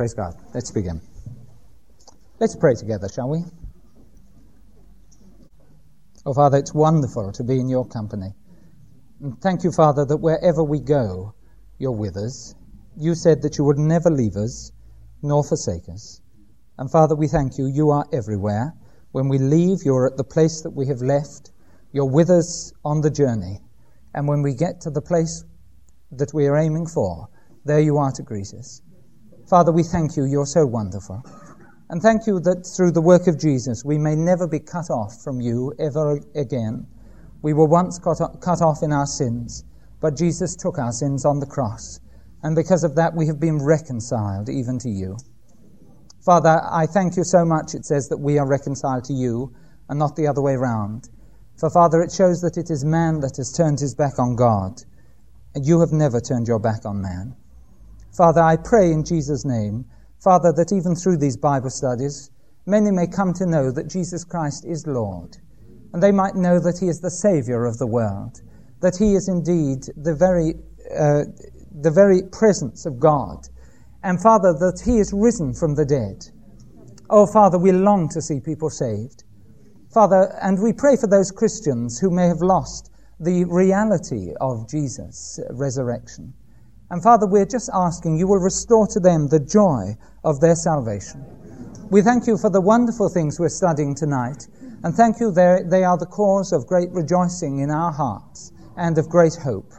Praise God. Let's begin. Let's pray together, shall we? Oh, Father, it's wonderful to be in your company. And thank you, Father, that wherever we go, you're with us. You said that you would never leave us nor forsake us. And Father, we thank you. You are everywhere. When we leave, you're at the place that we have left. You're with us on the journey. And when we get to the place that we are aiming for, there you are to greet us. Father, we thank you. You're so wonderful. And thank you that through the work of Jesus, we may never be cut off from you ever again. We were once cut off in our sins, but Jesus took our sins on the cross. And because of that, we have been reconciled even to you. Father, I thank you so much, it says, that we are reconciled to you and not the other way round. For, Father, it shows that it is man that has turned his back on God, and you have never turned your back on man. Father, I pray in Jesus' name Father, that even through these Bible studies, many may come to know that Jesus Christ is Lord, and they might know that He is the Saviour of the world, that He is indeed the very, uh, the very presence of God, and Father, that He is risen from the dead. Oh, Father, we long to see people saved. Father, and we pray for those Christians who may have lost the reality of Jesus' resurrection. And Father, we're just asking you will restore to them the joy of their salvation. We thank you for the wonderful things we're studying tonight, and thank you they are the cause of great rejoicing in our hearts and of great hope.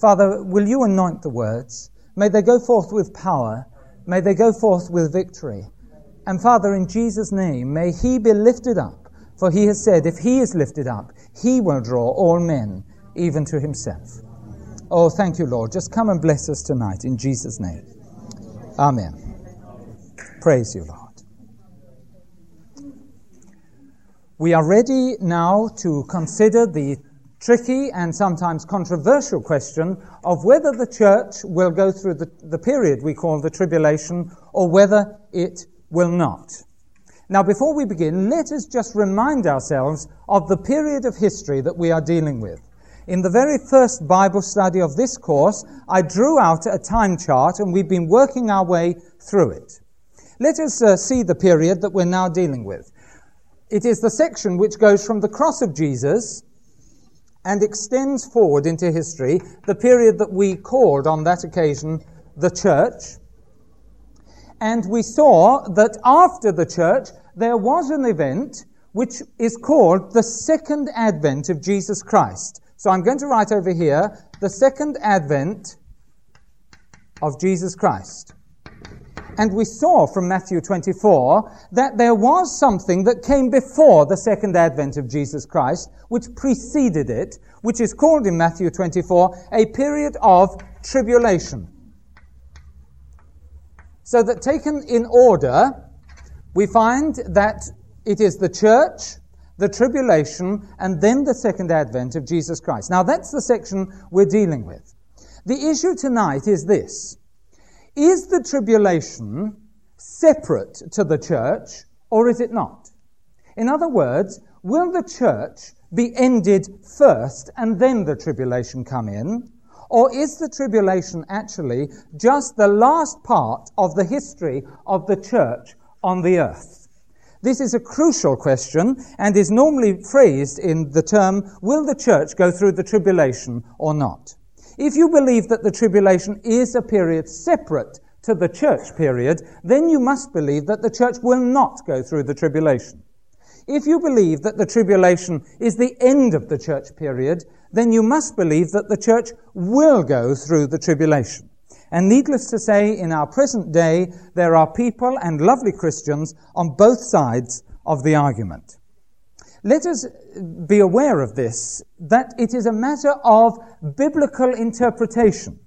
Father, will you anoint the words? May they go forth with power. May they go forth with victory. And Father, in Jesus' name, may he be lifted up, for he has said, if he is lifted up, he will draw all men, even to himself. Oh, thank you, Lord. Just come and bless us tonight in Jesus' name. Amen. Praise you, Lord. We are ready now to consider the tricky and sometimes controversial question of whether the church will go through the, the period we call the tribulation or whether it will not. Now, before we begin, let us just remind ourselves of the period of history that we are dealing with. In the very first Bible study of this course, I drew out a time chart and we've been working our way through it. Let us uh, see the period that we're now dealing with. It is the section which goes from the cross of Jesus and extends forward into history, the period that we called on that occasion the church. And we saw that after the church, there was an event which is called the second advent of Jesus Christ. So I'm going to write over here the second advent of Jesus Christ. And we saw from Matthew 24 that there was something that came before the second advent of Jesus Christ, which preceded it, which is called in Matthew 24 a period of tribulation. So that taken in order, we find that it is the church the tribulation, and then the second advent of Jesus Christ. Now, that's the section we're dealing with. The issue tonight is this Is the tribulation separate to the church, or is it not? In other words, will the church be ended first and then the tribulation come in? Or is the tribulation actually just the last part of the history of the church on the earth? This is a crucial question and is normally phrased in the term, will the church go through the tribulation or not? If you believe that the tribulation is a period separate to the church period, then you must believe that the church will not go through the tribulation. If you believe that the tribulation is the end of the church period, then you must believe that the church will go through the tribulation. And needless to say, in our present day, there are people and lovely Christians on both sides of the argument. Let us be aware of this, that it is a matter of biblical interpretation.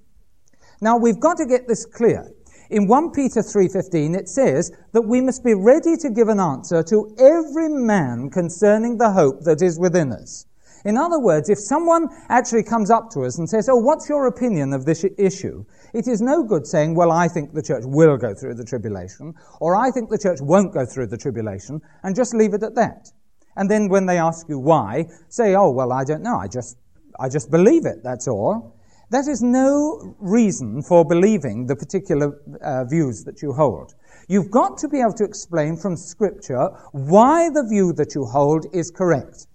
Now, we've got to get this clear. In 1 Peter 3:15 it says that we must be ready to give an answer to every man concerning the hope that is within us. In other words, if someone actually comes up to us and says, "Oh, what's your opinion of this issue?" It is no good saying, well, I think the church will go through the tribulation, or I think the church won't go through the tribulation, and just leave it at that. And then when they ask you why, say, oh, well, I don't know. I just, I just believe it. That's all. that is no reason for believing the particular uh, views that you hold. You've got to be able to explain from Scripture why the view that you hold is correct.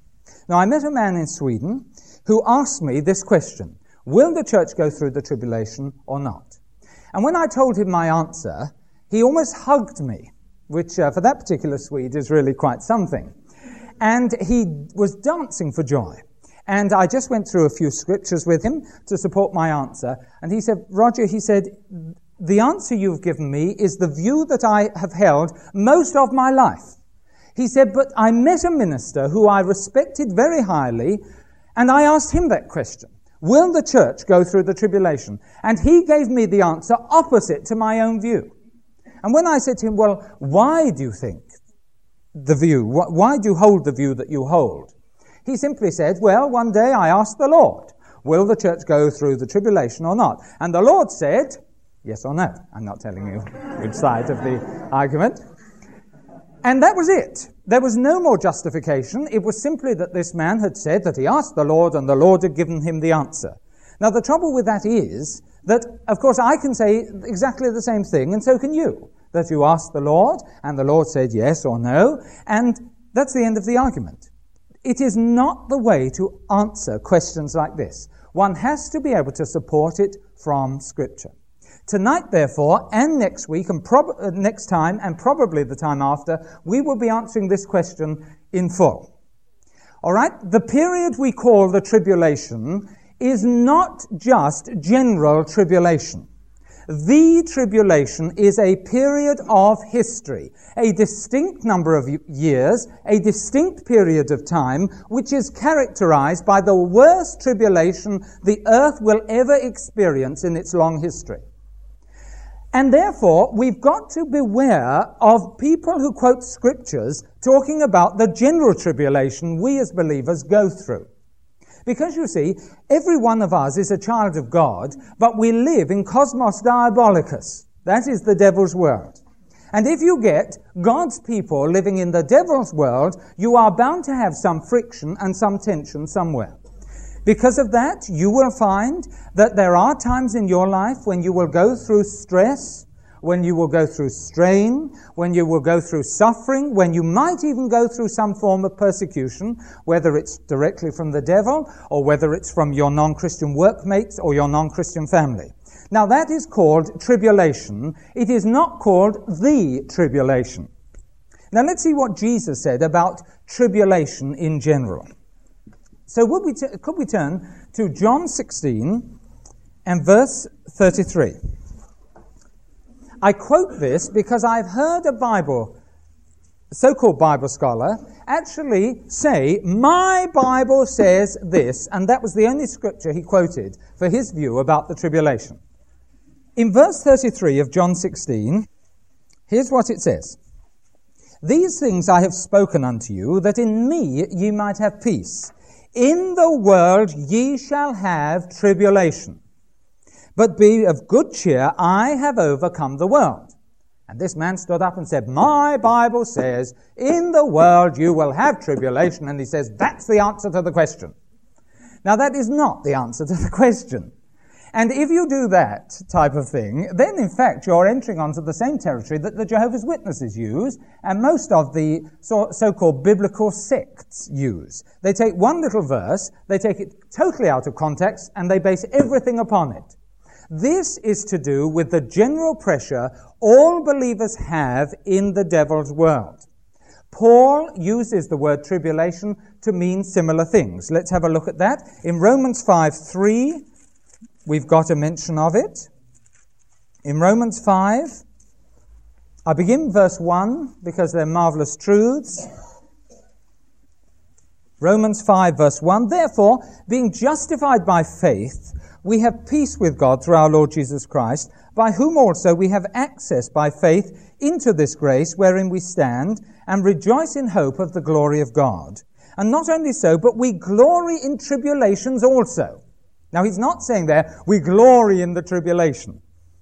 Now, I met a man in Sweden who asked me this question Will the church go through the tribulation or not? And when I told him my answer, he almost hugged me, which uh, for that particular Swede is really quite something. And he was dancing for joy. And I just went through a few scriptures with him to support my answer. And he said, Roger, he said, the answer you've given me is the view that I have held most of my life. He said, but I met a minister who I respected very highly, and I asked him that question. Will the church go through the tribulation? And he gave me the answer opposite to my own view. And when I said to him, well, why do you think the view? Why do you hold the view that you hold? He simply said, well, one day I asked the Lord, will the church go through the tribulation or not? And the Lord said, yes or no. I'm not telling you which side of the argument. And that was it. There was no more justification. It was simply that this man had said that he asked the Lord and the Lord had given him the answer. Now the trouble with that is that, of course, I can say exactly the same thing and so can you. That you asked the Lord and the Lord said yes or no and that's the end of the argument. It is not the way to answer questions like this. One has to be able to support it from Scripture. Tonight, therefore, and next week, and prob- uh, next time, and probably the time after, we will be answering this question in full. All right? The period we call the tribulation is not just general tribulation. The tribulation is a period of history, a distinct number of years, a distinct period of time, which is characterized by the worst tribulation the earth will ever experience in its long history. And therefore, we've got to beware of people who quote scriptures talking about the general tribulation we as believers go through. Because you see, every one of us is a child of God, but we live in cosmos diabolicus. That is the devil's world. And if you get God's people living in the devil's world, you are bound to have some friction and some tension somewhere. Because of that, you will find that there are times in your life when you will go through stress, when you will go through strain, when you will go through suffering, when you might even go through some form of persecution, whether it's directly from the devil or whether it's from your non-Christian workmates or your non-Christian family. Now that is called tribulation. It is not called the tribulation. Now let's see what Jesus said about tribulation in general. So we t- could we turn to John 16 and verse 33? I quote this because I've heard a Bible, so-called Bible scholar, actually say, my Bible says this, and that was the only scripture he quoted for his view about the tribulation. In verse 33 of John 16, here's what it says. These things I have spoken unto you, that in me ye might have peace. In the world ye shall have tribulation. But be of good cheer, I have overcome the world. And this man stood up and said, My Bible says, in the world you will have tribulation. And he says, that's the answer to the question. Now that is not the answer to the question. And if you do that type of thing, then in fact you're entering onto the same territory that the Jehovah's Witnesses use and most of the so- called biblical sects use. They take one little verse, they take it totally out of context, and they base everything upon it. This is to do with the general pressure all believers have in the devil's world. Paul uses the word tribulation to mean similar things. Let's have a look at that. In Romans 5, 3, we've got a mention of it. In Romans 5, I begin verse 1 because they're marvelous truths. Romans 5 verse 1, Therefore, being justified by faith, we have peace with God through our Lord Jesus Christ, by whom also we have access by faith into this grace wherein we stand and rejoice in hope of the glory of God. And not only so, but we glory in tribulations also now, he's not saying there, we glory in the tribulation.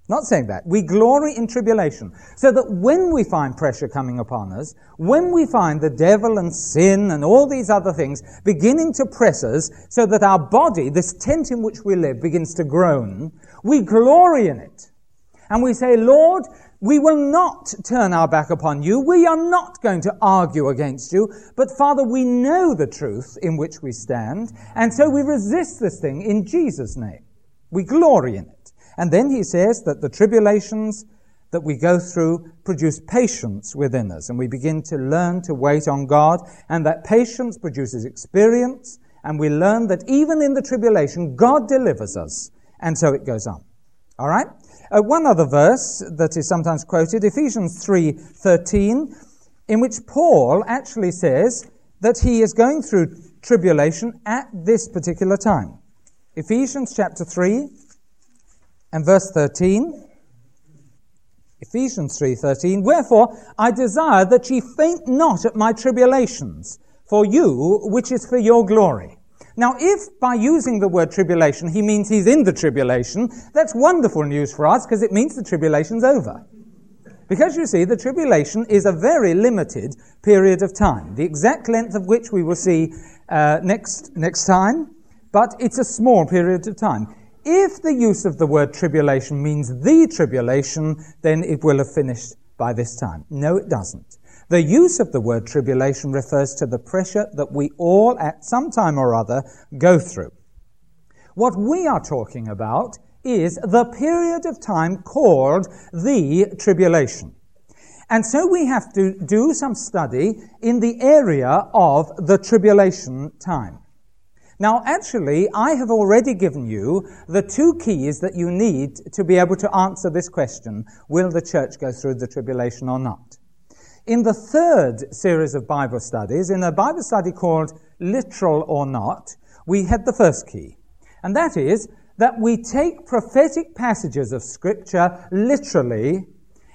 Not saying that. We glory in tribulation. So that when we find pressure coming upon us, when we find the devil and sin and all these other things beginning to press us so that our body, this tent in which we live, begins to groan, we glory in it. And we say, Lord, we will not turn our back upon you. We are not going to argue against you. But Father, we know the truth in which we stand. And so we resist this thing in Jesus' name. We glory in it. And then he says that the tribulations that we go through produce patience within us, and we begin to learn to wait on God, and that patience produces experience, and we learn that even in the tribulation, God delivers us. And so it goes on. All right? Uh, one other verse that is sometimes quoted, Ephesians 3:13, in which Paul actually says that he is going through tribulation at this particular time. Ephesians chapter 3 and verse 13. Ephesians 3:13 Wherefore I desire that ye faint not at my tribulations for you which is for your glory. Now if by using the word tribulation he means he's in the tribulation, that's wonderful news for us because it means the tribulation's over. Because you see, the tribulation is a very limited period of time, the exact length of which we will see uh, next, next time, but it's a small period of time. If the use of the word tribulation means the tribulation, then it will have finished by this time. No, it doesn't. The use of the word tribulation refers to the pressure that we all at some time or other go through. What we are talking about is the period of time called the tribulation. And so we have to do some study in the area of the tribulation time. Now, actually, I have already given you the two keys that you need to be able to answer this question Will the church go through the tribulation or not? In the third series of Bible studies, in a Bible study called Literal or Not, we had the first key. And that is that we take prophetic passages of Scripture literally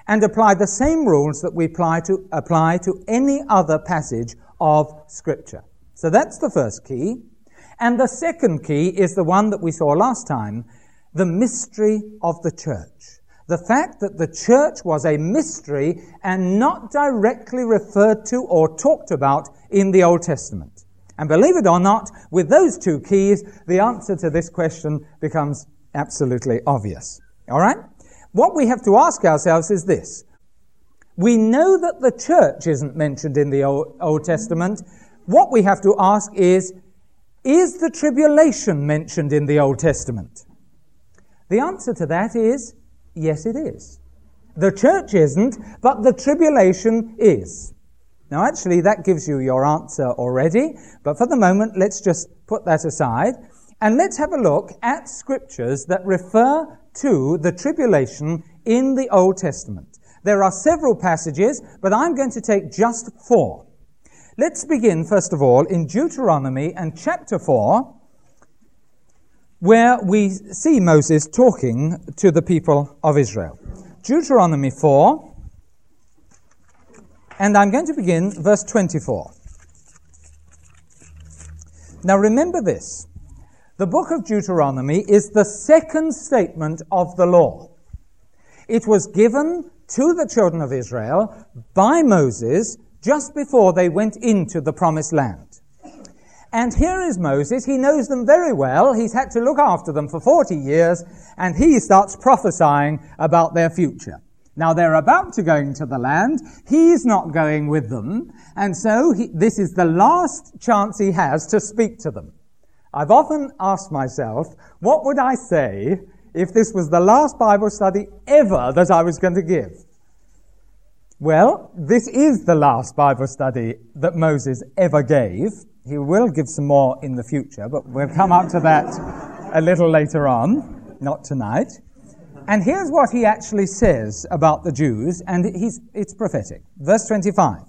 and apply the same rules that we apply to, apply to any other passage of Scripture. So that's the first key. And the second key is the one that we saw last time the mystery of the church. The fact that the church was a mystery and not directly referred to or talked about in the Old Testament. And believe it or not, with those two keys, the answer to this question becomes absolutely obvious. All right? What we have to ask ourselves is this. We know that the church isn't mentioned in the Old, Testament. What we have to ask is, is the tribulation mentioned in the Old Testament? The answer to that is yes, it is. The church isn't, but the tribulation is. Now, actually, that gives you your answer already, but for the moment, let's just put that aside and let's have a look at scriptures that refer to the tribulation in the Old Testament. There are several passages, but I'm going to take just four. Let's begin, first of all, in Deuteronomy and chapter 4, where we see Moses talking to the people of Israel. Deuteronomy 4, and I'm going to begin verse 24. Now remember this. The book of Deuteronomy is the second statement of the law. It was given to the children of Israel by Moses just before they went into the promised land. And here is Moses. He knows them very well. He's had to look after them for 40 years, and he starts prophesying about their future. Now they're about to go into the land. He's not going with them. And so he, this is the last chance he has to speak to them. I've often asked myself, what would I say if this was the last Bible study ever that I was going to give? Well, this is the last Bible study that Moses ever gave. He will give some more in the future, but we'll come up to that a little later on, not tonight. And here's what he actually says about the Jews, and it's prophetic. Verse 25.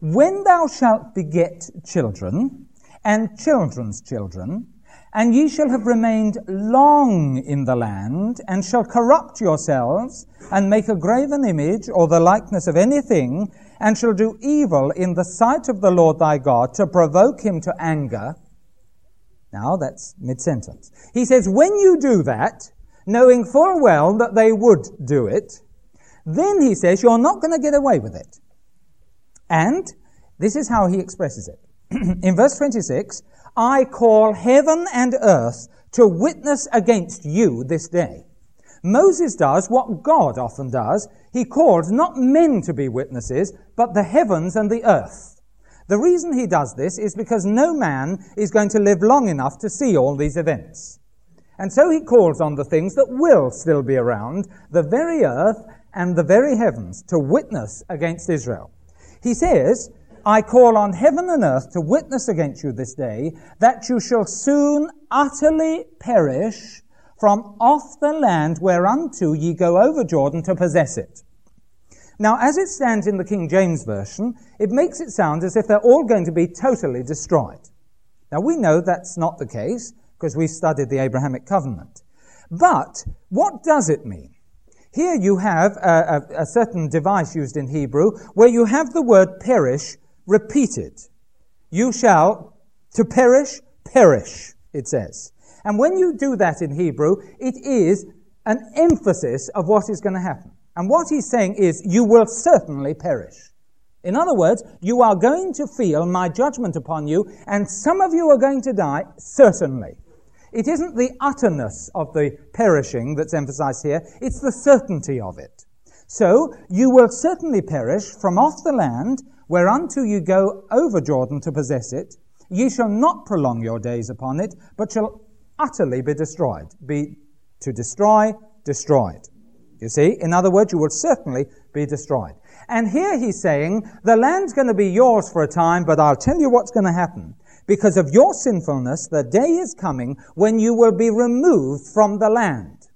When thou shalt beget children, and children's children, and ye shall have remained long in the land, and shall corrupt yourselves, and make a graven image, or the likeness of anything, and shall do evil in the sight of the Lord thy God, to provoke him to anger. Now, that's mid sentence. He says, when you do that, knowing full well that they would do it. Then he says, You're not going to get away with it. And this is how he expresses it. In verse 26, I call heaven and earth to witness against you this day. Moses does what God often does. He calls not men to be witnesses, but the heavens and the earth. The reason he does this is because no man is going to live long enough to see all these events. And so he calls on the things that will still be around, the very earth and the very heavens, to witness against Israel. He says, I call on heaven and earth to witness against you this day that you shall soon utterly perish from off the land whereunto ye go over Jordan to possess it. Now, as it stands in the King James Version, it makes it sound as if they're all going to be totally destroyed. Now, we know that's not the case because we've studied the Abrahamic covenant. But what does it mean? Here you have a, a, a, certain device used in Hebrew where you have the word perish repeated. You shall, to perish, perish, it says. And when you do that in Hebrew, it is an emphasis of what is going to happen. And what he's saying is, you will certainly perish. In other words, you are going to feel my judgment upon you, and some of you are going to die, certainly. It isn't the utterness of the perishing that's emphasized here, it's the certainty of it. So, you will certainly perish from off the land whereunto you go over Jordan to possess it. Ye shall not prolong your days upon it, but shall utterly be destroyed. Be to destroy, destroyed. You see? In other words, you will certainly be destroyed. And here he's saying, the land's going to be yours for a time, but I'll tell you what's going to happen. Because of your sinfulness, the day is coming when you will be removed from the land.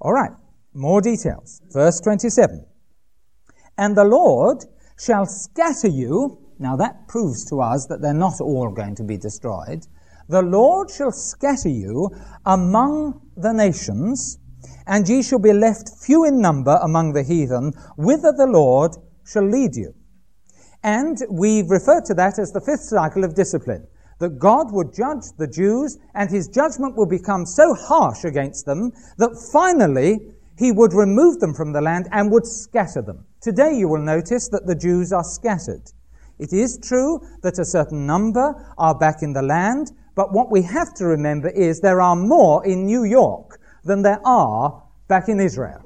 All right, more details. Verse 27. And the Lord shall scatter you. Now that proves to us that they're not all going to be destroyed. The Lord shall scatter you among the nations, and ye shall be left few in number among the heathen, whither the Lord shall lead you. And we refer to that as the fifth cycle of discipline. That God would judge the Jews and his judgment would become so harsh against them that finally he would remove them from the land and would scatter them. Today you will notice that the Jews are scattered. It is true that a certain number are back in the land, but what we have to remember is there are more in New York than there are back in Israel.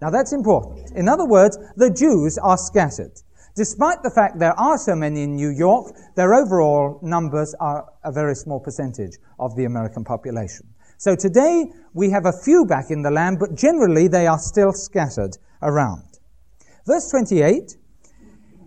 Now that's important. In other words, the Jews are scattered. Despite the fact there are so many in New York, their overall numbers are a very small percentage of the American population. So today we have a few back in the land, but generally they are still scattered around. Verse 28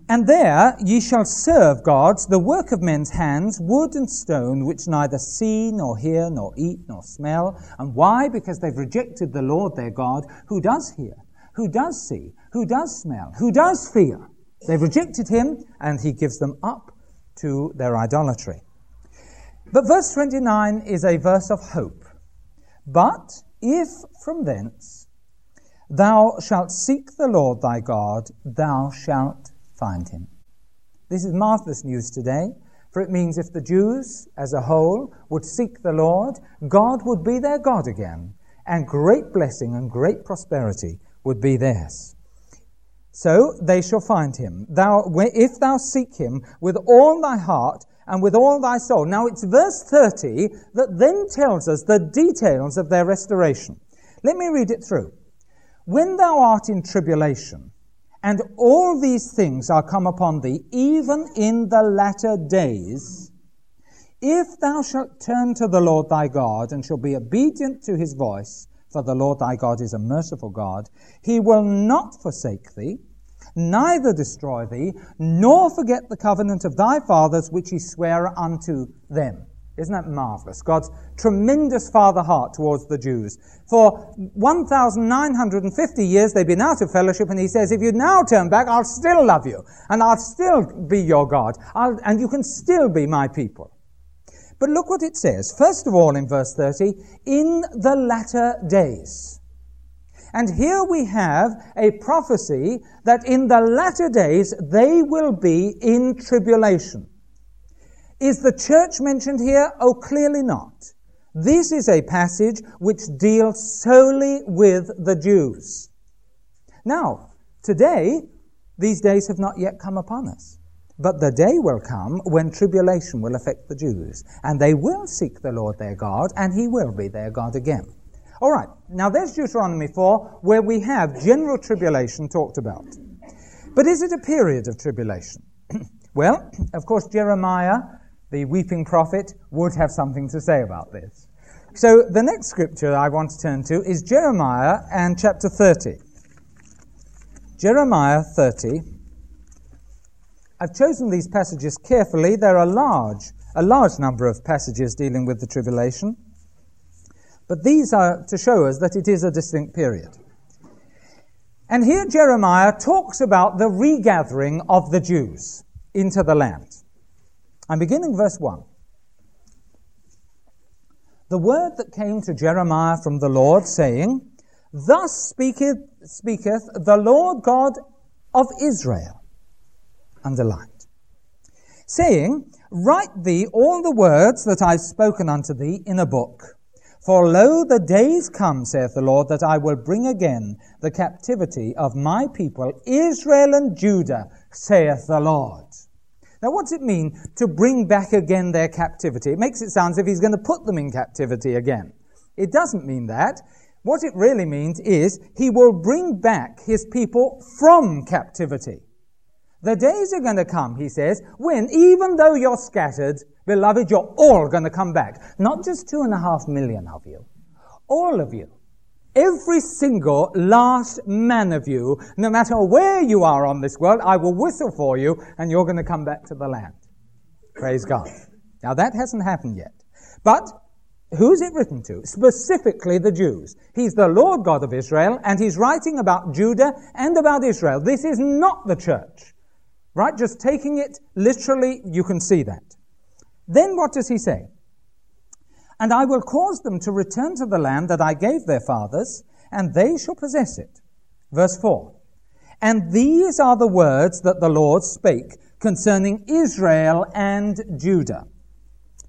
And there ye shall serve gods, the work of men's hands, wood and stone, which neither see, nor hear, nor eat, nor smell. And why? Because they've rejected the Lord their God, who does hear, who does see, who does smell, who does fear. They've rejected him, and he gives them up to their idolatry. But verse 29 is a verse of hope. But if from thence thou shalt seek the Lord thy God, thou shalt find him. This is marvelous news today, for it means if the Jews as a whole would seek the Lord, God would be their God again, and great blessing and great prosperity would be theirs. So they shall find him. Thou, if thou seek him with all thy heart and with all thy soul. Now it's verse 30 that then tells us the details of their restoration. Let me read it through. When thou art in tribulation, and all these things are come upon thee, even in the latter days, if thou shalt turn to the Lord thy God, and shall be obedient to his voice, for the Lord thy God is a merciful God. He will not forsake thee, neither destroy thee, nor forget the covenant of thy fathers which he sware unto them. Isn't that marvelous? God's tremendous father heart towards the Jews. For 1,950 years they've been out of fellowship, and he says, if you now turn back, I'll still love you, and I'll still be your God, I'll, and you can still be my people. But look what it says. First of all, in verse 30, in the latter days. And here we have a prophecy that in the latter days they will be in tribulation. Is the church mentioned here? Oh, clearly not. This is a passage which deals solely with the Jews. Now, today, these days have not yet come upon us. But the day will come when tribulation will affect the Jews, and they will seek the Lord their God, and he will be their God again. All right, now there's Deuteronomy 4, where we have general tribulation talked about. But is it a period of tribulation? well, of course, Jeremiah, the weeping prophet, would have something to say about this. So the next scripture I want to turn to is Jeremiah and chapter 30. Jeremiah 30. I've chosen these passages carefully. There are large, a large number of passages dealing with the tribulation. But these are to show us that it is a distinct period. And here Jeremiah talks about the regathering of the Jews into the land. I'm beginning verse 1. The word that came to Jeremiah from the Lord, saying, Thus speaketh, speaketh the Lord God of Israel underlined. Saying, Write thee all the words that I've spoken unto thee in a book. For lo, the days come, saith the Lord, that I will bring again the captivity of my people, Israel and Judah, saith the Lord. Now, what's it mean to bring back again their captivity? It makes it sound as if he's going to put them in captivity again. It doesn't mean that. What it really means is he will bring back his people from captivity. The days are going to come, he says, when even though you're scattered, beloved, you're all going to come back. Not just two and a half million of you. All of you. Every single last man of you, no matter where you are on this world, I will whistle for you and you're going to come back to the land. Praise God. Now that hasn't happened yet. But Who's it written to? Specifically the Jews. He's the Lord God of Israel, and he's writing about Judah and about Israel. This is not the church. Right? Just taking it literally, you can see that. Then what does he say? And I will cause them to return to the land that I gave their fathers, and they shall possess it. Verse 4. And these are the words that the Lord spake concerning Israel and Judah.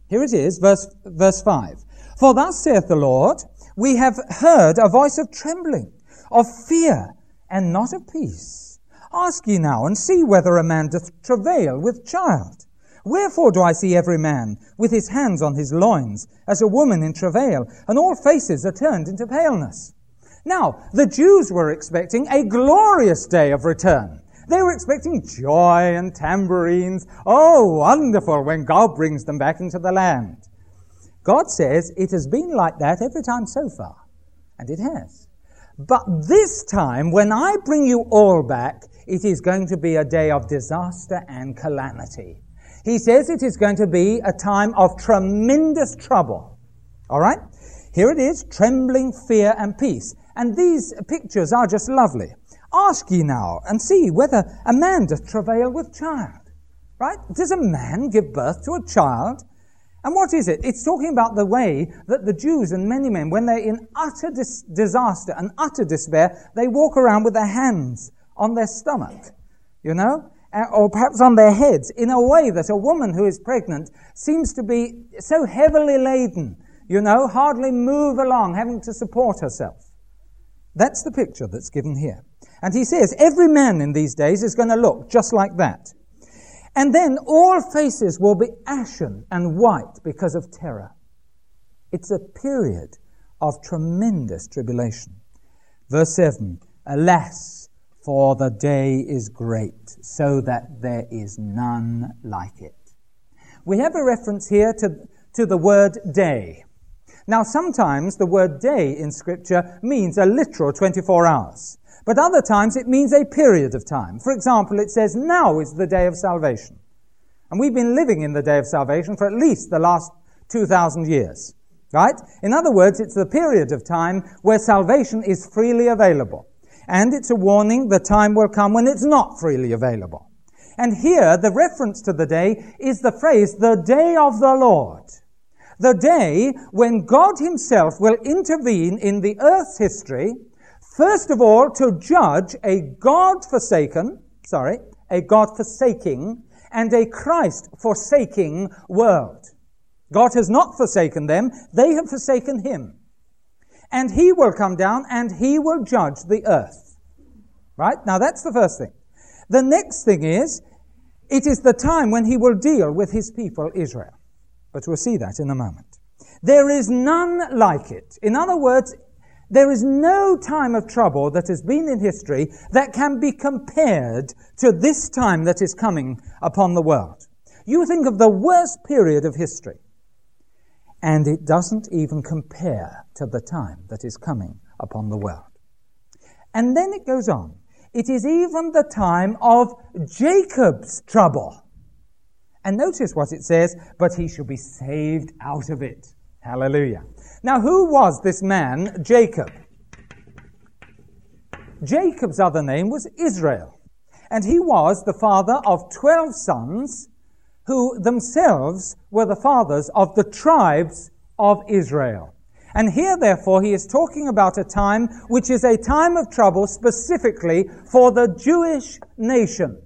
Here it is, verse, verse 5. For thus saith the Lord, we have heard a voice of trembling, of fear, and not of peace. Ask ye now, and see whether a man doth travail with child. Wherefore do I see every man with his hands on his loins, as a woman in travail, and all faces are turned into paleness? Now, the Jews were expecting a glorious day of return. They were expecting joy and tambourines. Oh, wonderful when God brings them back into the land. God says it has been like that every time so far. And it has. But this time, when I bring you all back, it is going to be a day of disaster and calamity. He says it is going to be a time of tremendous trouble. All right? Here it is, trembling, fear, and peace. And these pictures are just lovely. Ask ye now and see whether a man doth travail with child. Right? Does a man give birth to a child? And what is it? It's talking about the way that the Jews and many men, when they're in utter dis- disaster and utter despair, they walk around with their hands on their stomach, you know, Uh, or perhaps on their heads, in a way that a woman who is pregnant seems to be so heavily laden, you know, hardly move along, having to support herself. That's the picture that's given here. And he says, every man in these days is going to look just like that. And then all faces will be ashen and white because of terror. It's a period of tremendous tribulation. Verse 7 Alas, for the day is great, so that there is none like it. We have a reference here to, to the word day. Now, sometimes the word day in Scripture means a literal 24 hours. But other times it means a period of time. For example, it says, now is the day of salvation. And we've been living in the day of salvation for at least the last 2,000 years. Right? In other words, it's the period of time where salvation is freely available. And it's a warning the time will come when it's not freely available. And here, the reference to the day is the phrase, the day of the Lord. The day when God himself will intervene in the earth's history First of all, to judge a God forsaken, sorry, a God forsaking and a Christ forsaking world. God has not forsaken them, they have forsaken him. And he will come down and he will judge the earth. Right? Now that's the first thing. The next thing is, it is the time when he will deal with his people Israel. But we'll see that in a moment. There is none like it. In other words, there is no time of trouble that has been in history that can be compared to this time that is coming upon the world. You think of the worst period of history, and it doesn't even compare to the time that is coming upon the world. And then it goes on. It is even the time of Jacob's trouble. And notice what it says, but he shall be saved out of it. Hallelujah. Now, who was this man, Jacob? Jacob's other name was Israel. And he was the father of 12 sons who themselves were the fathers of the tribes of Israel. And here, therefore, he is talking about a time which is a time of trouble specifically for the Jewish nation.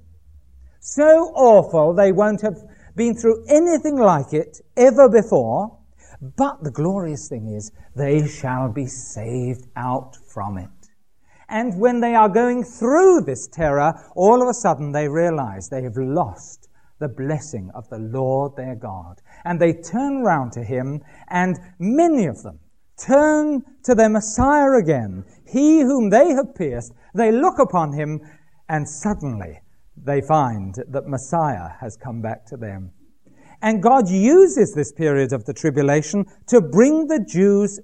So awful they won't have been through anything like it ever before. But the glorious thing is, they shall be saved out from it. And when they are going through this terror, all of a sudden they realize they have lost the blessing of the Lord their God. And they turn round to him, and many of them turn to their Messiah again, he whom they have pierced. They look upon him, and suddenly they find that Messiah has come back to them. And God uses this period of the tribulation to bring the Jews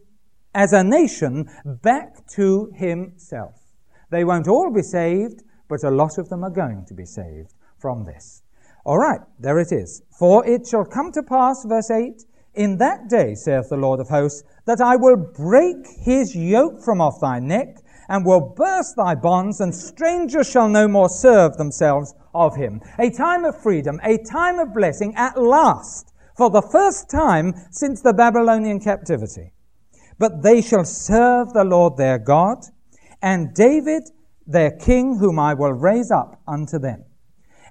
as a nation back to Himself. They won't all be saved, but a lot of them are going to be saved from this. All right, there it is. For it shall come to pass, verse 8, in that day, saith the Lord of hosts, that I will break his yoke from off thy neck, and will burst thy bonds, and strangers shall no more serve themselves of him. A time of freedom, a time of blessing at last, for the first time since the Babylonian captivity. But they shall serve the Lord their God, and David their king, whom I will raise up unto them.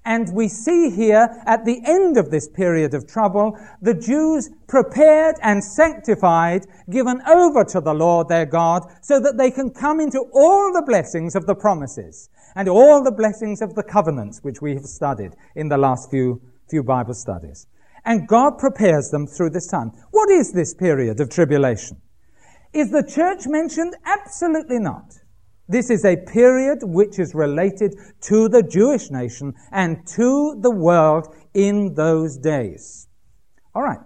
And we see here at the end of this period of trouble, the Jews prepared and sanctified, given over to the Lord their God, so that they can come into all the blessings of the promises and all the blessings of the covenants which we have studied in the last few, few Bible studies. And God prepares them through this time. What is this period of tribulation? Is the church mentioned? Absolutely not. This is a period which is related to the Jewish nation and to the world in those days. All right.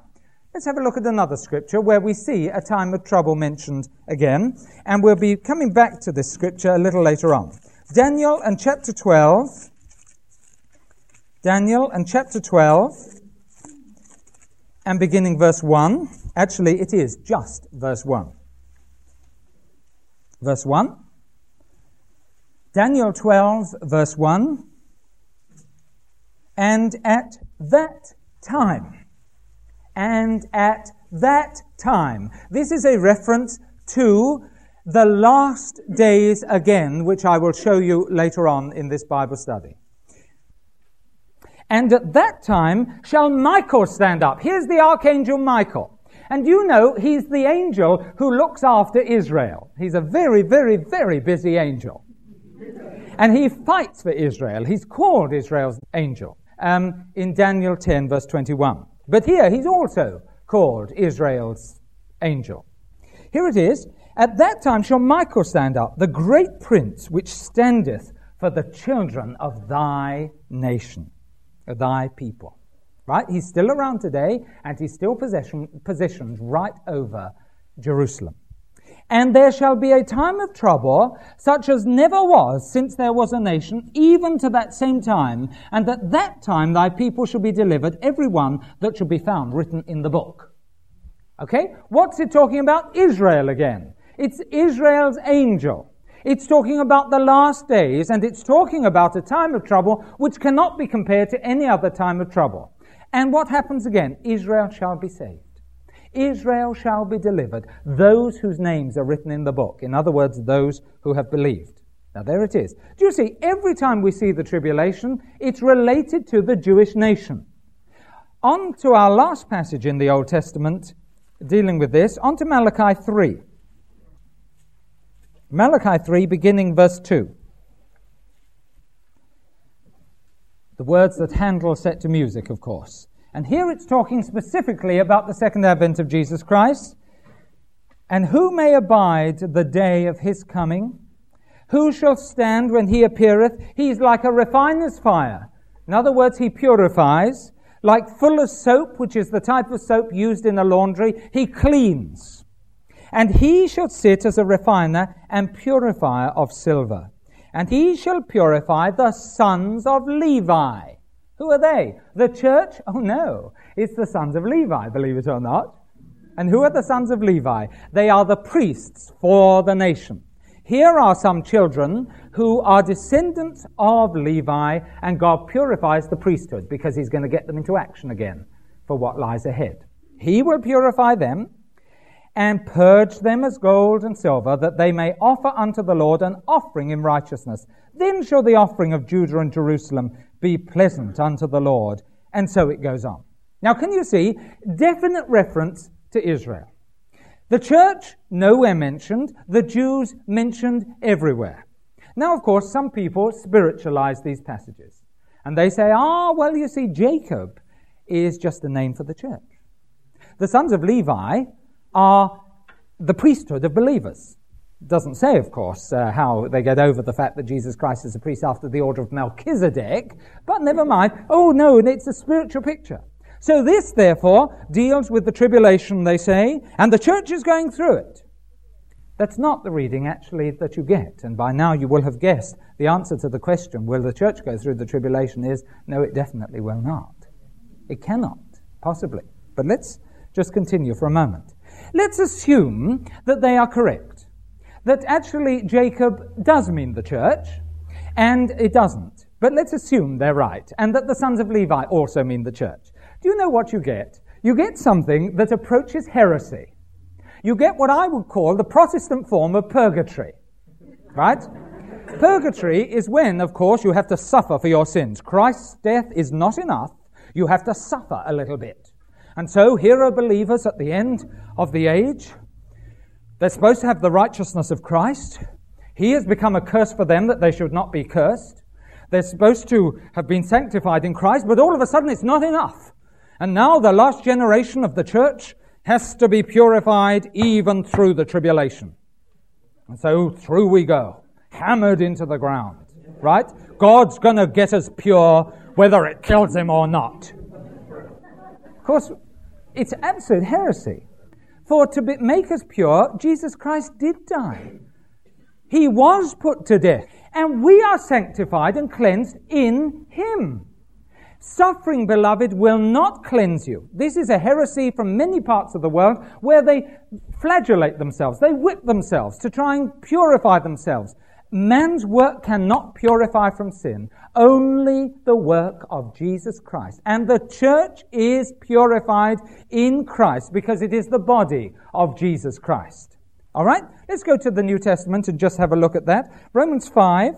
Let's have a look at another scripture where we see a time of trouble mentioned again, and we'll be coming back to this scripture a little later on. Daniel and chapter 12. Daniel and chapter 12, and beginning verse 1. Actually, it is just verse 1. Verse 1. Daniel 12, verse 1. And at that time, and at that time. This is a reference to the last days again, which I will show you later on in this Bible study. And at that time shall Michael stand up. Here's the archangel Michael. And you know, he's the angel who looks after Israel. He's a very, very, very busy angel. And he fights for Israel. He's called Israel's angel um, in Daniel 10, verse 21. But here he's also called Israel's angel. Here it is. At that time shall Michael stand up, the great prince which standeth for the children of thy nation, thy people. Right? He's still around today, and he's still positioned right over Jerusalem. And there shall be a time of trouble, such as never was since there was a nation, even to that same time. And at that time thy people shall be delivered, every one that shall be found written in the book. Okay? What's it talking about? Israel again. It's Israel's angel. It's talking about the last days, and it's talking about a time of trouble which cannot be compared to any other time of trouble. And what happens again? Israel shall be saved. Israel shall be delivered, those whose names are written in the book. In other words, those who have believed. Now, there it is. Do you see, every time we see the tribulation, it's related to the Jewish nation. On to our last passage in the Old Testament dealing with this, on to Malachi 3. Malachi 3, beginning verse 2. The words that Handel set to music, of course. And here it's talking specifically about the second advent of Jesus Christ. And who may abide the day of his coming? Who shall stand when he appeareth? He is like a refiner's fire. In other words, he purifies. Like fuller's soap, which is the type of soap used in a laundry, he cleans. And he shall sit as a refiner and purifier of silver. And he shall purify the sons of Levi. Who are they? The church? Oh no, it's the sons of Levi, believe it or not. And who are the sons of Levi? They are the priests for the nation. Here are some children who are descendants of Levi, and God purifies the priesthood because He's going to get them into action again for what lies ahead. He will purify them and purge them as gold and silver, that they may offer unto the Lord an offering in righteousness. Then shall the offering of Judah and Jerusalem be pleasant unto the Lord. And so it goes on. Now, can you see definite reference to Israel? The church, nowhere mentioned. The Jews mentioned everywhere. Now, of course, some people spiritualize these passages. And they say, ah, well, you see, Jacob is just a name for the church. The sons of Levi are the priesthood of believers. Doesn't say, of course, uh, how they get over the fact that Jesus Christ is a priest after the order of Melchizedek, but never mind. Oh, no, and it's a spiritual picture. So this, therefore, deals with the tribulation, they say, and the church is going through it. That's not the reading, actually, that you get. And by now you will have guessed the answer to the question, will the church go through the tribulation, is no, it definitely will not. It cannot, possibly. But let's just continue for a moment. Let's assume that they are correct. That actually Jacob does mean the church, and it doesn't. But let's assume they're right, and that the sons of Levi also mean the church. Do you know what you get? You get something that approaches heresy. You get what I would call the Protestant form of purgatory. Right? Purgatory is when, of course, you have to suffer for your sins. Christ's death is not enough. You have to suffer a little bit. And so here are believers at the end of the age. They're supposed to have the righteousness of Christ. He has become a curse for them that they should not be cursed. They're supposed to have been sanctified in Christ, but all of a sudden it's not enough. And now the last generation of the church has to be purified even through the tribulation. And so through we go, hammered into the ground, right? God's gonna get us pure whether it kills him or not. Of course, it's absolute heresy. For to be, make us pure, Jesus Christ did die. He was put to death. And we are sanctified and cleansed in Him. Suffering, beloved, will not cleanse you. This is a heresy from many parts of the world where they flagellate themselves, they whip themselves to try and purify themselves. Man's work cannot purify from sin, only the work of Jesus Christ. And the church is purified in Christ because it is the body of Jesus Christ. All right? Let's go to the New Testament and just have a look at that. Romans 5.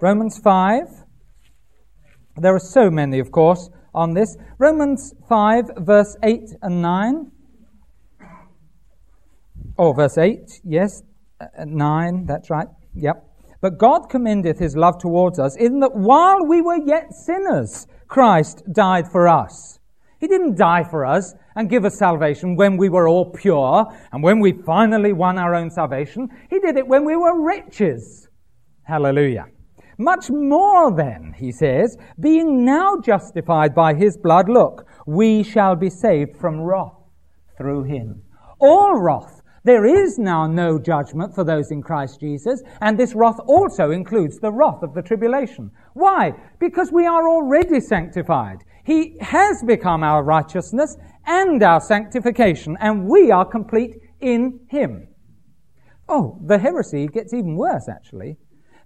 Romans 5. There are so many, of course, on this. Romans 5, verse 8 and 9. Oh, verse 8, yes, 9, that's right, yep. But God commendeth his love towards us in that while we were yet sinners, Christ died for us. He didn't die for us and give us salvation when we were all pure and when we finally won our own salvation. He did it when we were riches. Hallelujah. Much more then, he says, being now justified by his blood, look, we shall be saved from wrath through him. All wrath. There is now no judgment for those in Christ Jesus, and this wrath also includes the wrath of the tribulation. Why? Because we are already sanctified. He has become our righteousness and our sanctification, and we are complete in Him. Oh, the heresy gets even worse, actually.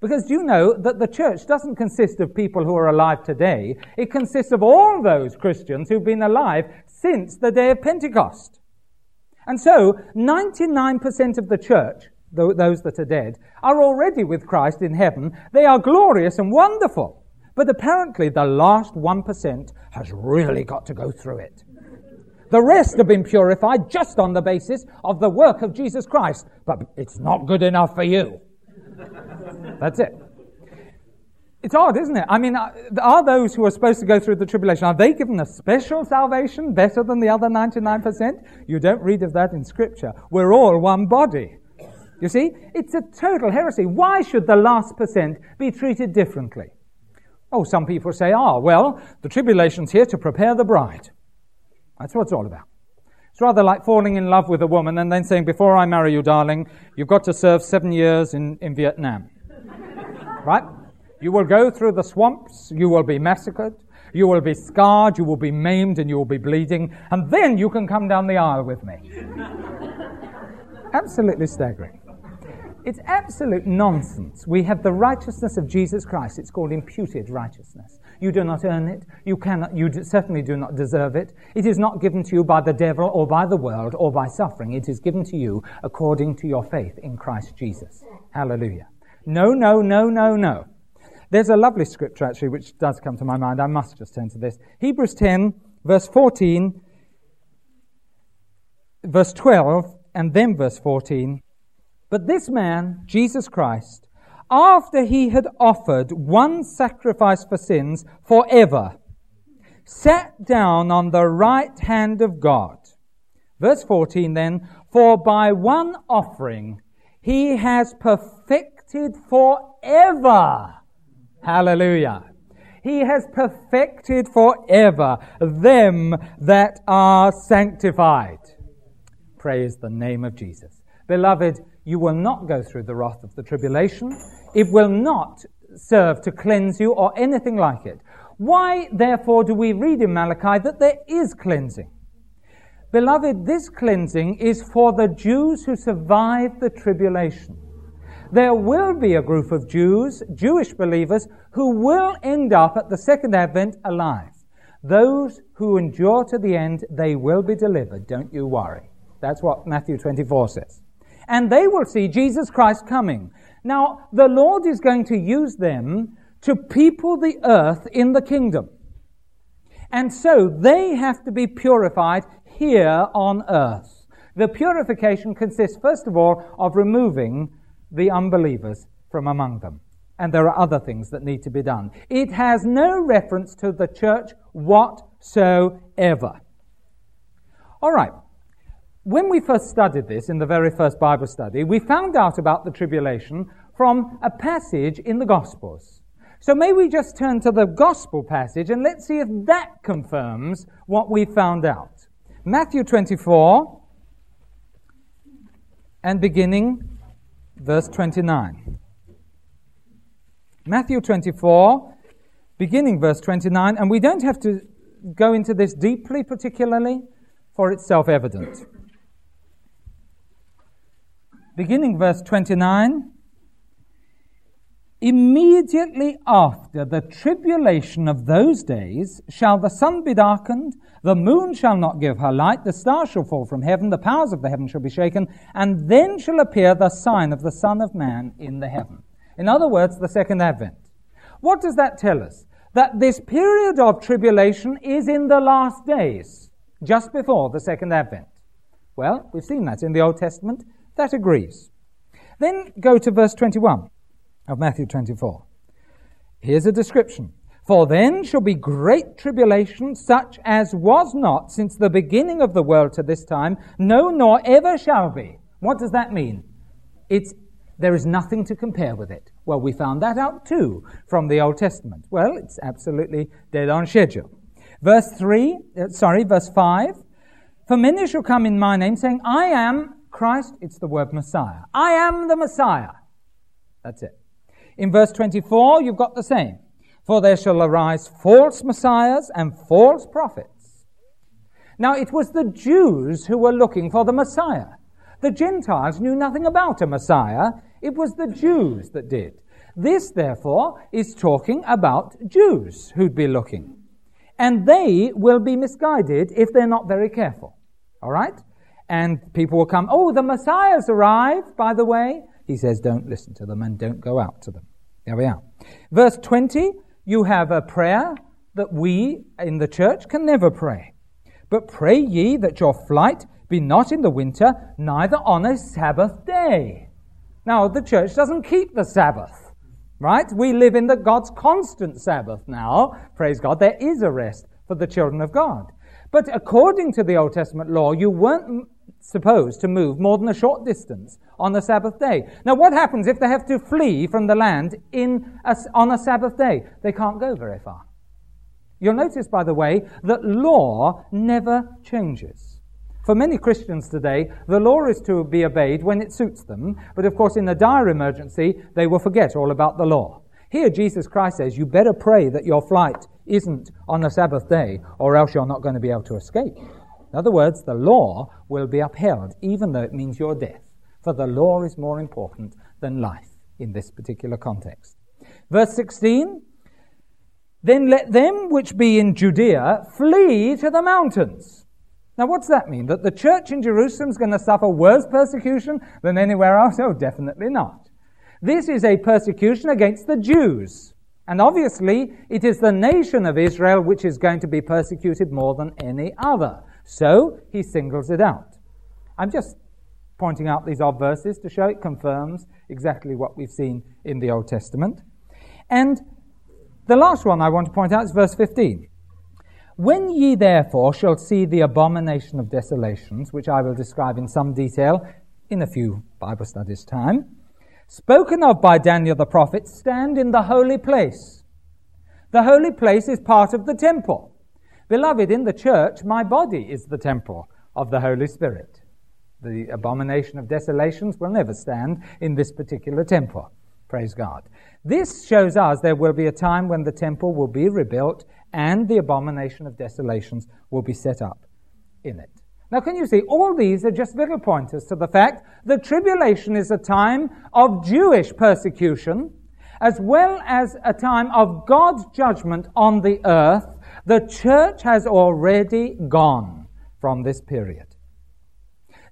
Because do you know that the church doesn't consist of people who are alive today? It consists of all those Christians who've been alive since the day of Pentecost. And so, 99% of the church, those that are dead, are already with Christ in heaven. They are glorious and wonderful. But apparently, the last 1% has really got to go through it. The rest have been purified just on the basis of the work of Jesus Christ, but it's not good enough for you. That's it. It's odd, isn't it? I mean, uh, are those who are supposed to go through the tribulation, are they given a special salvation better than the other 99%? You don't read of that in Scripture. We're all one body. You see, it's a total heresy. Why should the last percent be treated differently? Oh, some people say, ah, well, the tribulation's here to prepare the bride. That's what it's all about. It's rather like falling in love with a woman and then saying, before I marry you, darling, you've got to serve seven years in, in Vietnam. right? You will go through the swamps, you will be massacred, you will be scarred, you will be maimed, and you will be bleeding, and then you can come down the aisle with me. Absolutely staggering. It's absolute nonsense. We have the righteousness of Jesus Christ. It's called imputed righteousness. You do not earn it. You cannot, you certainly do not deserve it. It is not given to you by the devil or by the world or by suffering. It is given to you according to your faith in Christ Jesus. Hallelujah. No, no, no, no, no. There's a lovely scripture actually which does come to my mind. I must just turn to this. Hebrews 10, verse 14, verse 12, and then verse 14. But this man, Jesus Christ, after he had offered one sacrifice for sins forever, sat down on the right hand of God. Verse 14 then, for by one offering he has perfected forever. Hallelujah. He has perfected forever them that are sanctified. Praise the name of Jesus. Beloved, you will not go through the wrath of the tribulation. It will not serve to cleanse you or anything like it. Why, therefore, do we read in Malachi that there is cleansing? Beloved, this cleansing is for the Jews who survived the tribulation. There will be a group of Jews, Jewish believers, who will end up at the second advent alive. Those who endure to the end, they will be delivered. Don't you worry. That's what Matthew 24 says and they will see Jesus Christ coming. Now, the Lord is going to use them to people the earth in the kingdom. And so they have to be purified here on earth. The purification consists, first of all, of removing the unbelievers from among them. And there are other things that need to be done. It has no reference to the church whatsoever. All right when we first studied this in the very first Bible study, we found out about the tribulation from a passage in the Gospels. So may we just turn to the Gospel passage and let's see if that confirms what we found out. Matthew 24 and beginning verse 29. Matthew 24, beginning verse 29, and we don't have to go into this deeply, particularly, for it's self evident beginning verse 29. Immediately after the tribulation of those days shall the sun be darkened, the moon shall not give her light, the stars shall fall from heaven, the powers of the heaven shall be shaken, and then shall appear the sign of the Son of Man in the heaven. In other words, the second advent. What does that tell us? That this period of tribulation is in the last days, just before the second advent. Well, we've seen that in the Old Testament. That agrees. Then go to verse 21 of Matthew 24. Here's a description. For then shall be great tribulation, such as was not since the beginning of the world to this time, no, nor ever shall be. What does that mean? It's, there is nothing to compare with it. Well, we found that out too from the Old Testament. Well, it's absolutely dead on schedule. Verse 3, uh, sorry, verse 5. For many shall come in my name, saying, I am Christ, it's the word Messiah. I am the Messiah. That's it. In verse 24, you've got the same. For there shall arise false messiahs and false prophets. Now, it was the Jews who were looking for the Messiah. The Gentiles knew nothing about a Messiah. It was the Jews that did. This, therefore, is talking about Jews who'd be looking. And they will be misguided if they're not very careful. All right? and people will come, oh, the Messiah's arrived, by the way. He says, don't listen to them and don't go out to them. There we are. Verse 20, you have a prayer that we in the church can never pray. But pray ye that your flight be not in the winter, neither on a Sabbath day. Now, the church doesn't keep the Sabbath, right? We live in the God's constant Sabbath now. Praise God. There is a rest for the children of God. But according to the Old Testament law, you weren't supposed to move more than a short distance on the Sabbath day. Now, what happens if they have to flee from the land in a, on a Sabbath day? They can't go very far. You'll notice, by the way, that law never changes. For many Christians today, the law is to be obeyed when it suits them, but of course, in a dire emergency, they will forget all about the law. Here, Jesus Christ says, You better pray that your flight isn't on a Sabbath day, or else you're not going to be able to escape. In other words, the law will be upheld, even though it means your death. For the law is more important than life in this particular context. Verse 16 Then let them which be in Judea flee to the mountains. Now, what's that mean? That the church in Jerusalem is going to suffer worse persecution than anywhere else? Oh, definitely not. This is a persecution against the Jews. And obviously, it is the nation of Israel which is going to be persecuted more than any other. So, he singles it out. I'm just pointing out these odd verses to show it confirms exactly what we've seen in the Old Testament. And the last one I want to point out is verse 15. When ye therefore shall see the abomination of desolations, which I will describe in some detail in a few Bible studies' time, spoken of by Daniel the prophet, stand in the holy place. The holy place is part of the temple. Beloved, in the church, my body is the temple of the Holy Spirit. The abomination of desolations will never stand in this particular temple. Praise God. This shows us there will be a time when the temple will be rebuilt and the abomination of desolations will be set up in it. Now, can you see? All these are just little pointers to the fact that tribulation is a time of Jewish persecution as well as a time of God's judgment on the earth. The church has already gone from this period.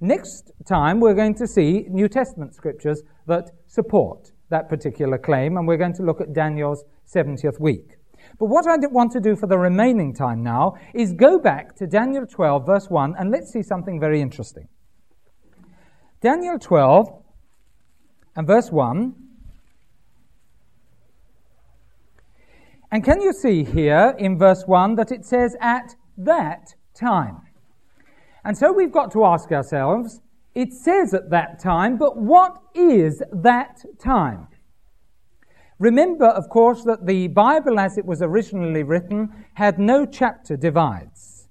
Next time, we're going to see New Testament scriptures that support that particular claim, and we're going to look at Daniel's 70th week. But what I want to do for the remaining time now is go back to Daniel 12, verse 1, and let's see something very interesting. Daniel 12 and verse 1. And can you see here in verse 1 that it says at that time? And so we've got to ask ourselves, it says at that time, but what is that time? Remember, of course, that the Bible as it was originally written had no chapter divides.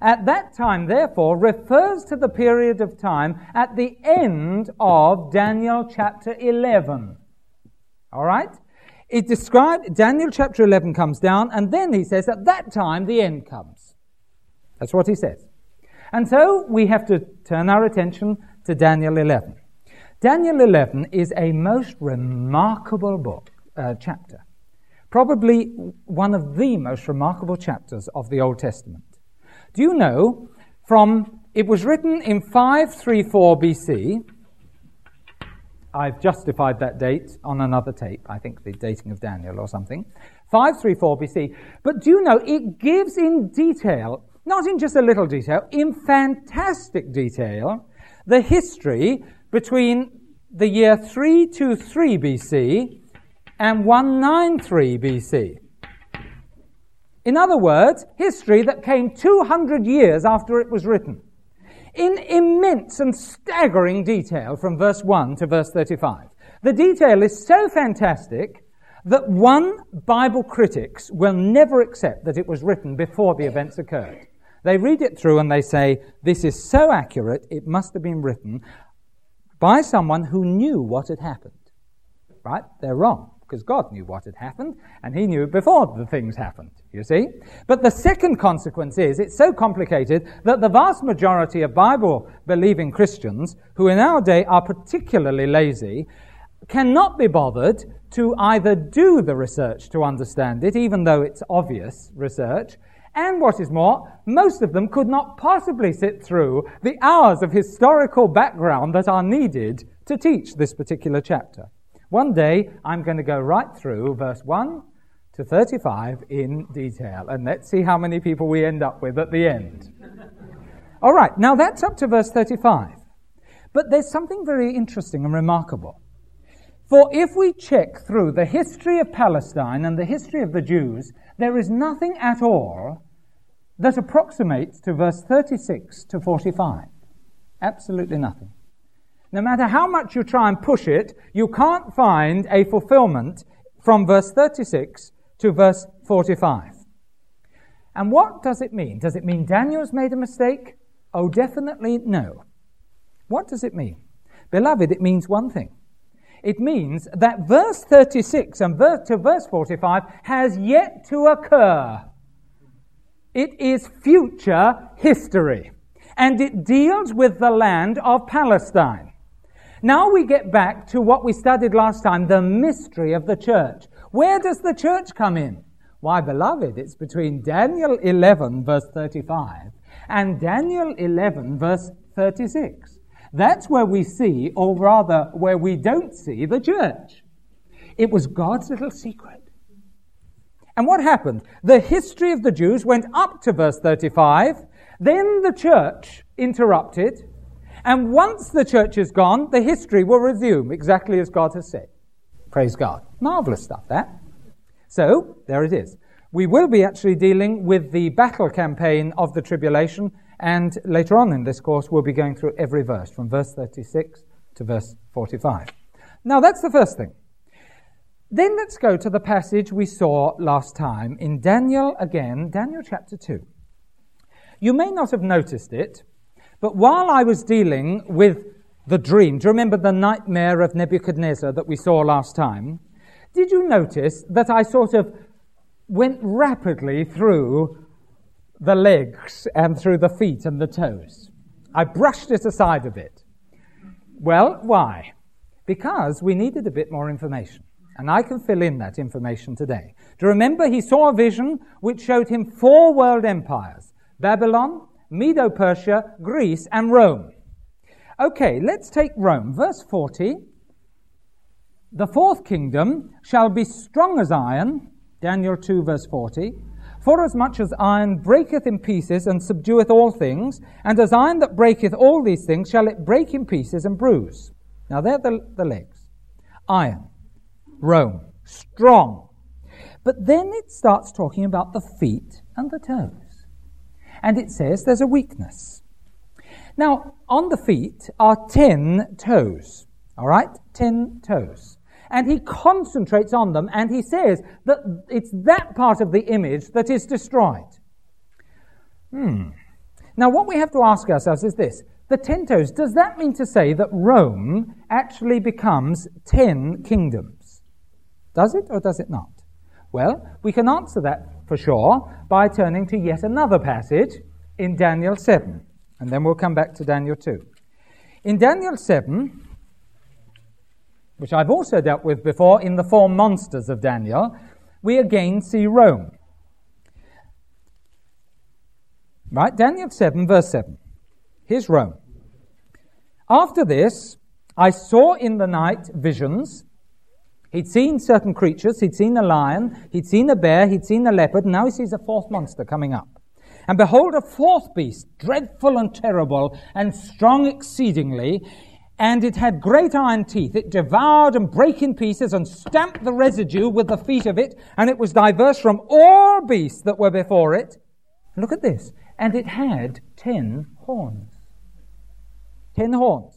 At that time, therefore, refers to the period of time at the end of Daniel chapter 11. All right? It describes, Daniel chapter 11 comes down, and then he says, at that time the end comes. That's what he says. And so we have to turn our attention to Daniel 11. Daniel 11 is a most remarkable book uh, chapter. Probably one of the most remarkable chapters of the Old Testament. Do you know from it was written in 534 BC. I've justified that date on another tape, I think the dating of Daniel or something. 534 BC. But do you know, it gives in detail, not in just a little detail, in fantastic detail, the history between the year 323 BC and 193 BC. In other words, history that came 200 years after it was written. In immense and staggering detail from verse 1 to verse 35. The detail is so fantastic that one Bible critics will never accept that it was written before the events occurred. They read it through and they say, this is so accurate, it must have been written by someone who knew what had happened. Right? They're wrong because God knew what had happened, and He knew before the things happened, you see. But the second consequence is it's so complicated that the vast majority of Bible believing Christians, who in our day are particularly lazy, cannot be bothered to either do the research to understand it, even though it's obvious research, and what is more, most of them could not possibly sit through the hours of historical background that are needed to teach this particular chapter. One day, I'm going to go right through verse 1 to 35 in detail. And let's see how many people we end up with at the end. All right, now that's up to verse 35. But there's something very interesting and remarkable. For if we check through the history of Palestine and the history of the Jews, there is nothing at all that approximates to verse 36 to 45. Absolutely nothing. No matter how much you try and push it, you can't find a fulfillment from verse 36 to verse 45. And what does it mean? Does it mean Daniel's made a mistake? Oh, definitely no. What does it mean? Beloved, it means one thing. It means that verse 36 and verse to verse 45 has yet to occur. It is future history. And it deals with the land of Palestine. Now we get back to what we studied last time, the mystery of the church. Where does the church come in? Why, beloved, it's between Daniel 11, verse 35, and Daniel 11, verse 36. That's where we see, or rather, where we don't see the church. It was God's little secret. And what happened? The history of the Jews went up to verse 35, then the church interrupted, and once the church is gone, the history will resume exactly as God has said. Praise God. Marvelous stuff, that. So, there it is. We will be actually dealing with the battle campaign of the tribulation, and later on in this course, we'll be going through every verse from verse 36 to verse 45. Now, that's the first thing. Then let's go to the passage we saw last time in Daniel again, Daniel chapter 2. You may not have noticed it, but while I was dealing with the dream, do you remember the nightmare of Nebuchadnezzar that we saw last time? Did you notice that I sort of went rapidly through the legs and through the feet and the toes? I brushed it aside a bit. Well, why? Because we needed a bit more information. And I can fill in that information today. Do you remember he saw a vision which showed him four world empires Babylon, Medo Persia, Greece, and Rome. Okay, let's take Rome. Verse 40. The fourth kingdom shall be strong as iron. Daniel 2, verse 40. For as much as iron breaketh in pieces and subdueth all things, and as iron that breaketh all these things, shall it break in pieces and bruise. Now, there the, the legs. Iron. Rome. Strong. But then it starts talking about the feet and the toes. And it says there's a weakness. Now, on the feet are ten toes. All right? Ten toes. And he concentrates on them and he says that it's that part of the image that is destroyed. Hmm. Now, what we have to ask ourselves is this the ten toes, does that mean to say that Rome actually becomes ten kingdoms? Does it or does it not? Well, we can answer that for sure by turning to yet another passage in Daniel 7. And then we'll come back to Daniel 2. In Daniel 7, which I've also dealt with before in the four monsters of Daniel, we again see Rome. Right? Daniel 7, verse 7. Here's Rome. After this, I saw in the night visions. He'd seen certain creatures. He'd seen a lion. He'd seen a bear. He'd seen a leopard. Now he sees a fourth monster coming up. And behold, a fourth beast, dreadful and terrible, and strong exceedingly, and it had great iron teeth. It devoured and brake in pieces and stamped the residue with the feet of it, and it was diverse from all beasts that were before it. Look at this. And it had ten horns. Ten horns.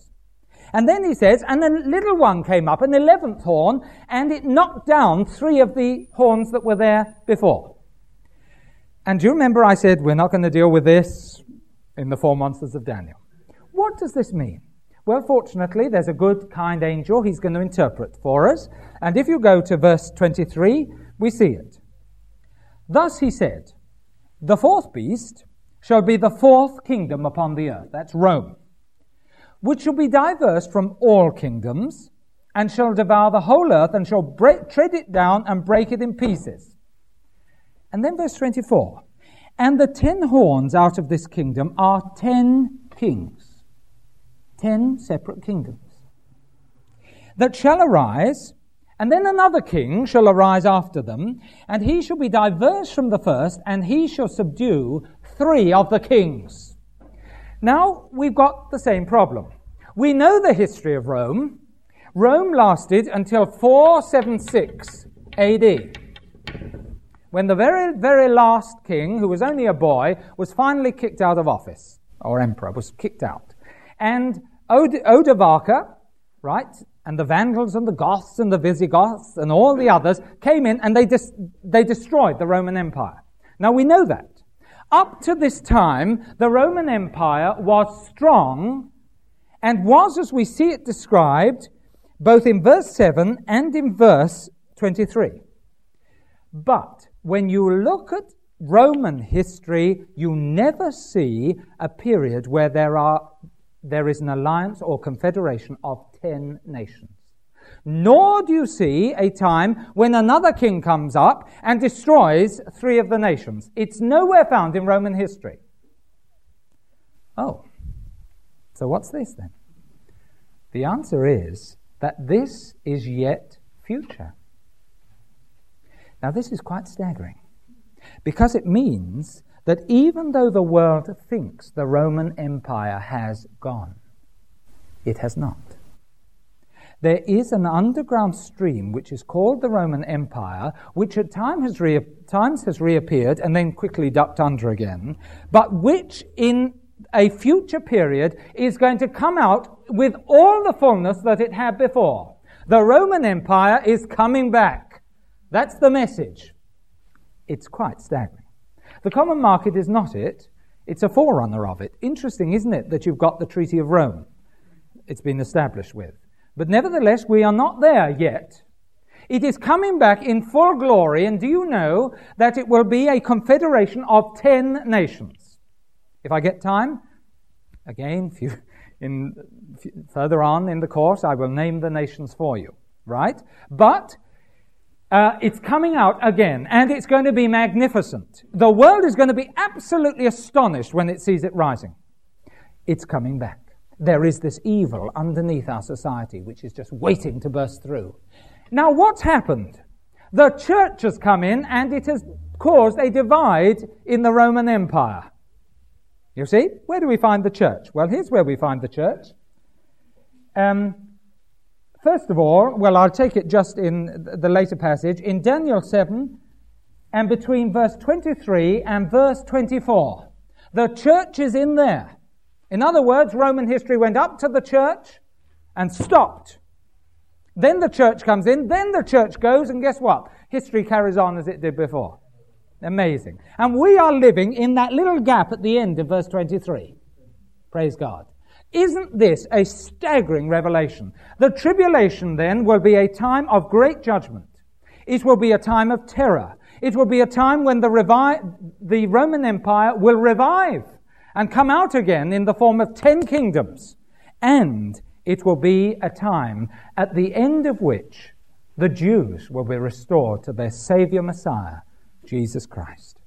And then he says, and a little one came up, an eleventh horn, and it knocked down three of the horns that were there before. And do you remember I said we're not going to deal with this in the four monsters of Daniel? What does this mean? Well, fortunately, there's a good, kind angel. He's going to interpret for us. And if you go to verse 23, we see it. Thus he said, The fourth beast shall be the fourth kingdom upon the earth. That's Rome. Which shall be diverse from all kingdoms, and shall devour the whole earth, and shall break, tread it down and break it in pieces. And then verse 24. And the ten horns out of this kingdom are ten kings. Ten separate kingdoms. That shall arise And then another king shall arise after them, and he shall be diverse from the first, and he shall subdue three of the kings. Now, we've got the same problem. We know the history of Rome. Rome lasted until 476 AD, when the very, very last king, who was only a boy, was finally kicked out of office, or emperor, was kicked out. And Od- right, and the Vandals and the Goths and the Visigoths and all the others came in and they, dis- they destroyed the Roman Empire. Now we know that. Up to this time, the Roman Empire was strong and was, as we see it described, both in verse 7 and in verse 23. But when you look at Roman history, you never see a period where there are there is an alliance or confederation of ten nations. Nor do you see a time when another king comes up and destroys three of the nations. It's nowhere found in Roman history. Oh, so what's this then? The answer is that this is yet future. Now, this is quite staggering because it means that even though the world thinks the Roman Empire has gone, it has not. There is an underground stream which is called the Roman Empire, which at time has times has reappeared and then quickly ducked under again, but which in a future period is going to come out with all the fullness that it had before. The Roman Empire is coming back. That's the message. It's quite staggering. The common market is not it, it's a forerunner of it. Interesting, isn't it, that you've got the Treaty of Rome? It's been established with. But nevertheless, we are not there yet. It is coming back in full glory, and do you know that it will be a confederation of ten nations? If I get time, again, in, further on in the course, I will name the nations for you, right? But uh, it's coming out again, and it's going to be magnificent. The world is going to be absolutely astonished when it sees it rising. It's coming back. There is this evil underneath our society which is just waiting to burst through. Now, what's happened? The church has come in and it has caused a divide in the Roman Empire. You see? Where do we find the church? Well, here's where we find the church. Um, First of all, well, I'll take it just in the later passage. In Daniel 7, and between verse 23 and verse 24, the church is in there. In other words, Roman history went up to the church and stopped. Then the church comes in, then the church goes, and guess what? History carries on as it did before. Amazing. And we are living in that little gap at the end of verse 23. Praise God. Isn't this a staggering revelation? The tribulation then will be a time of great judgment. It will be a time of terror. It will be a time when the, revi- the Roman Empire will revive and come out again in the form of ten kingdoms. And it will be a time at the end of which the Jews will be restored to their Savior Messiah, Jesus Christ.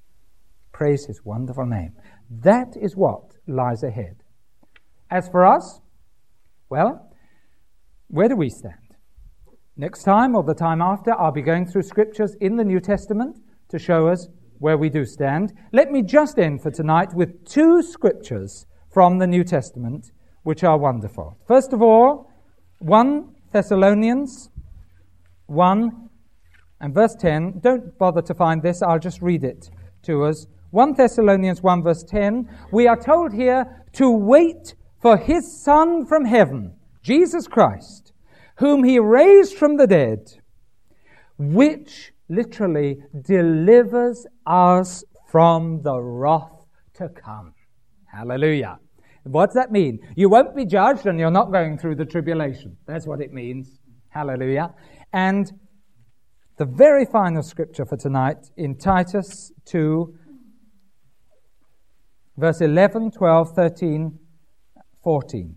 Praise his wonderful name. That is what lies ahead. As for us, well, where do we stand? Next time or the time after, I'll be going through scriptures in the New Testament to show us where we do stand. Let me just end for tonight with two scriptures from the New Testament which are wonderful. First of all, 1 Thessalonians 1 and verse 10. Don't bother to find this, I'll just read it to us. 1 Thessalonians 1 verse 10. We are told here to wait for his Son from heaven, Jesus Christ, whom he raised from the dead, which literally delivers us from the wrath to come. Hallelujah. What's that mean? You won't be judged and you're not going through the tribulation. That's what it means. Hallelujah. And the very final scripture for tonight in Titus 2, verse 11, 12, 13, 14.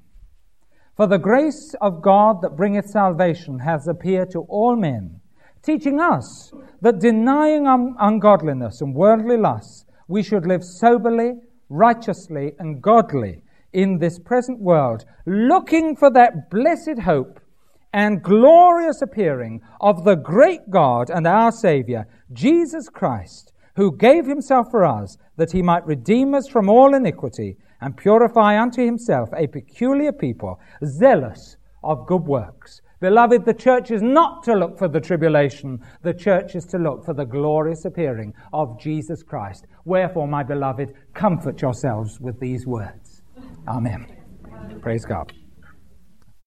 For the grace of God that bringeth salvation has appeared to all men, teaching us that denying un- ungodliness and worldly lusts, we should live soberly, righteously, and godly in this present world, looking for that blessed hope and glorious appearing of the great God and our Savior, Jesus Christ, who gave himself for us that he might redeem us from all iniquity and purify unto himself a peculiar people, zealous of good works. Beloved, the church is not to look for the tribulation. The church is to look for the glorious appearing of Jesus Christ. Wherefore, my beloved, comfort yourselves with these words. Amen. Praise God.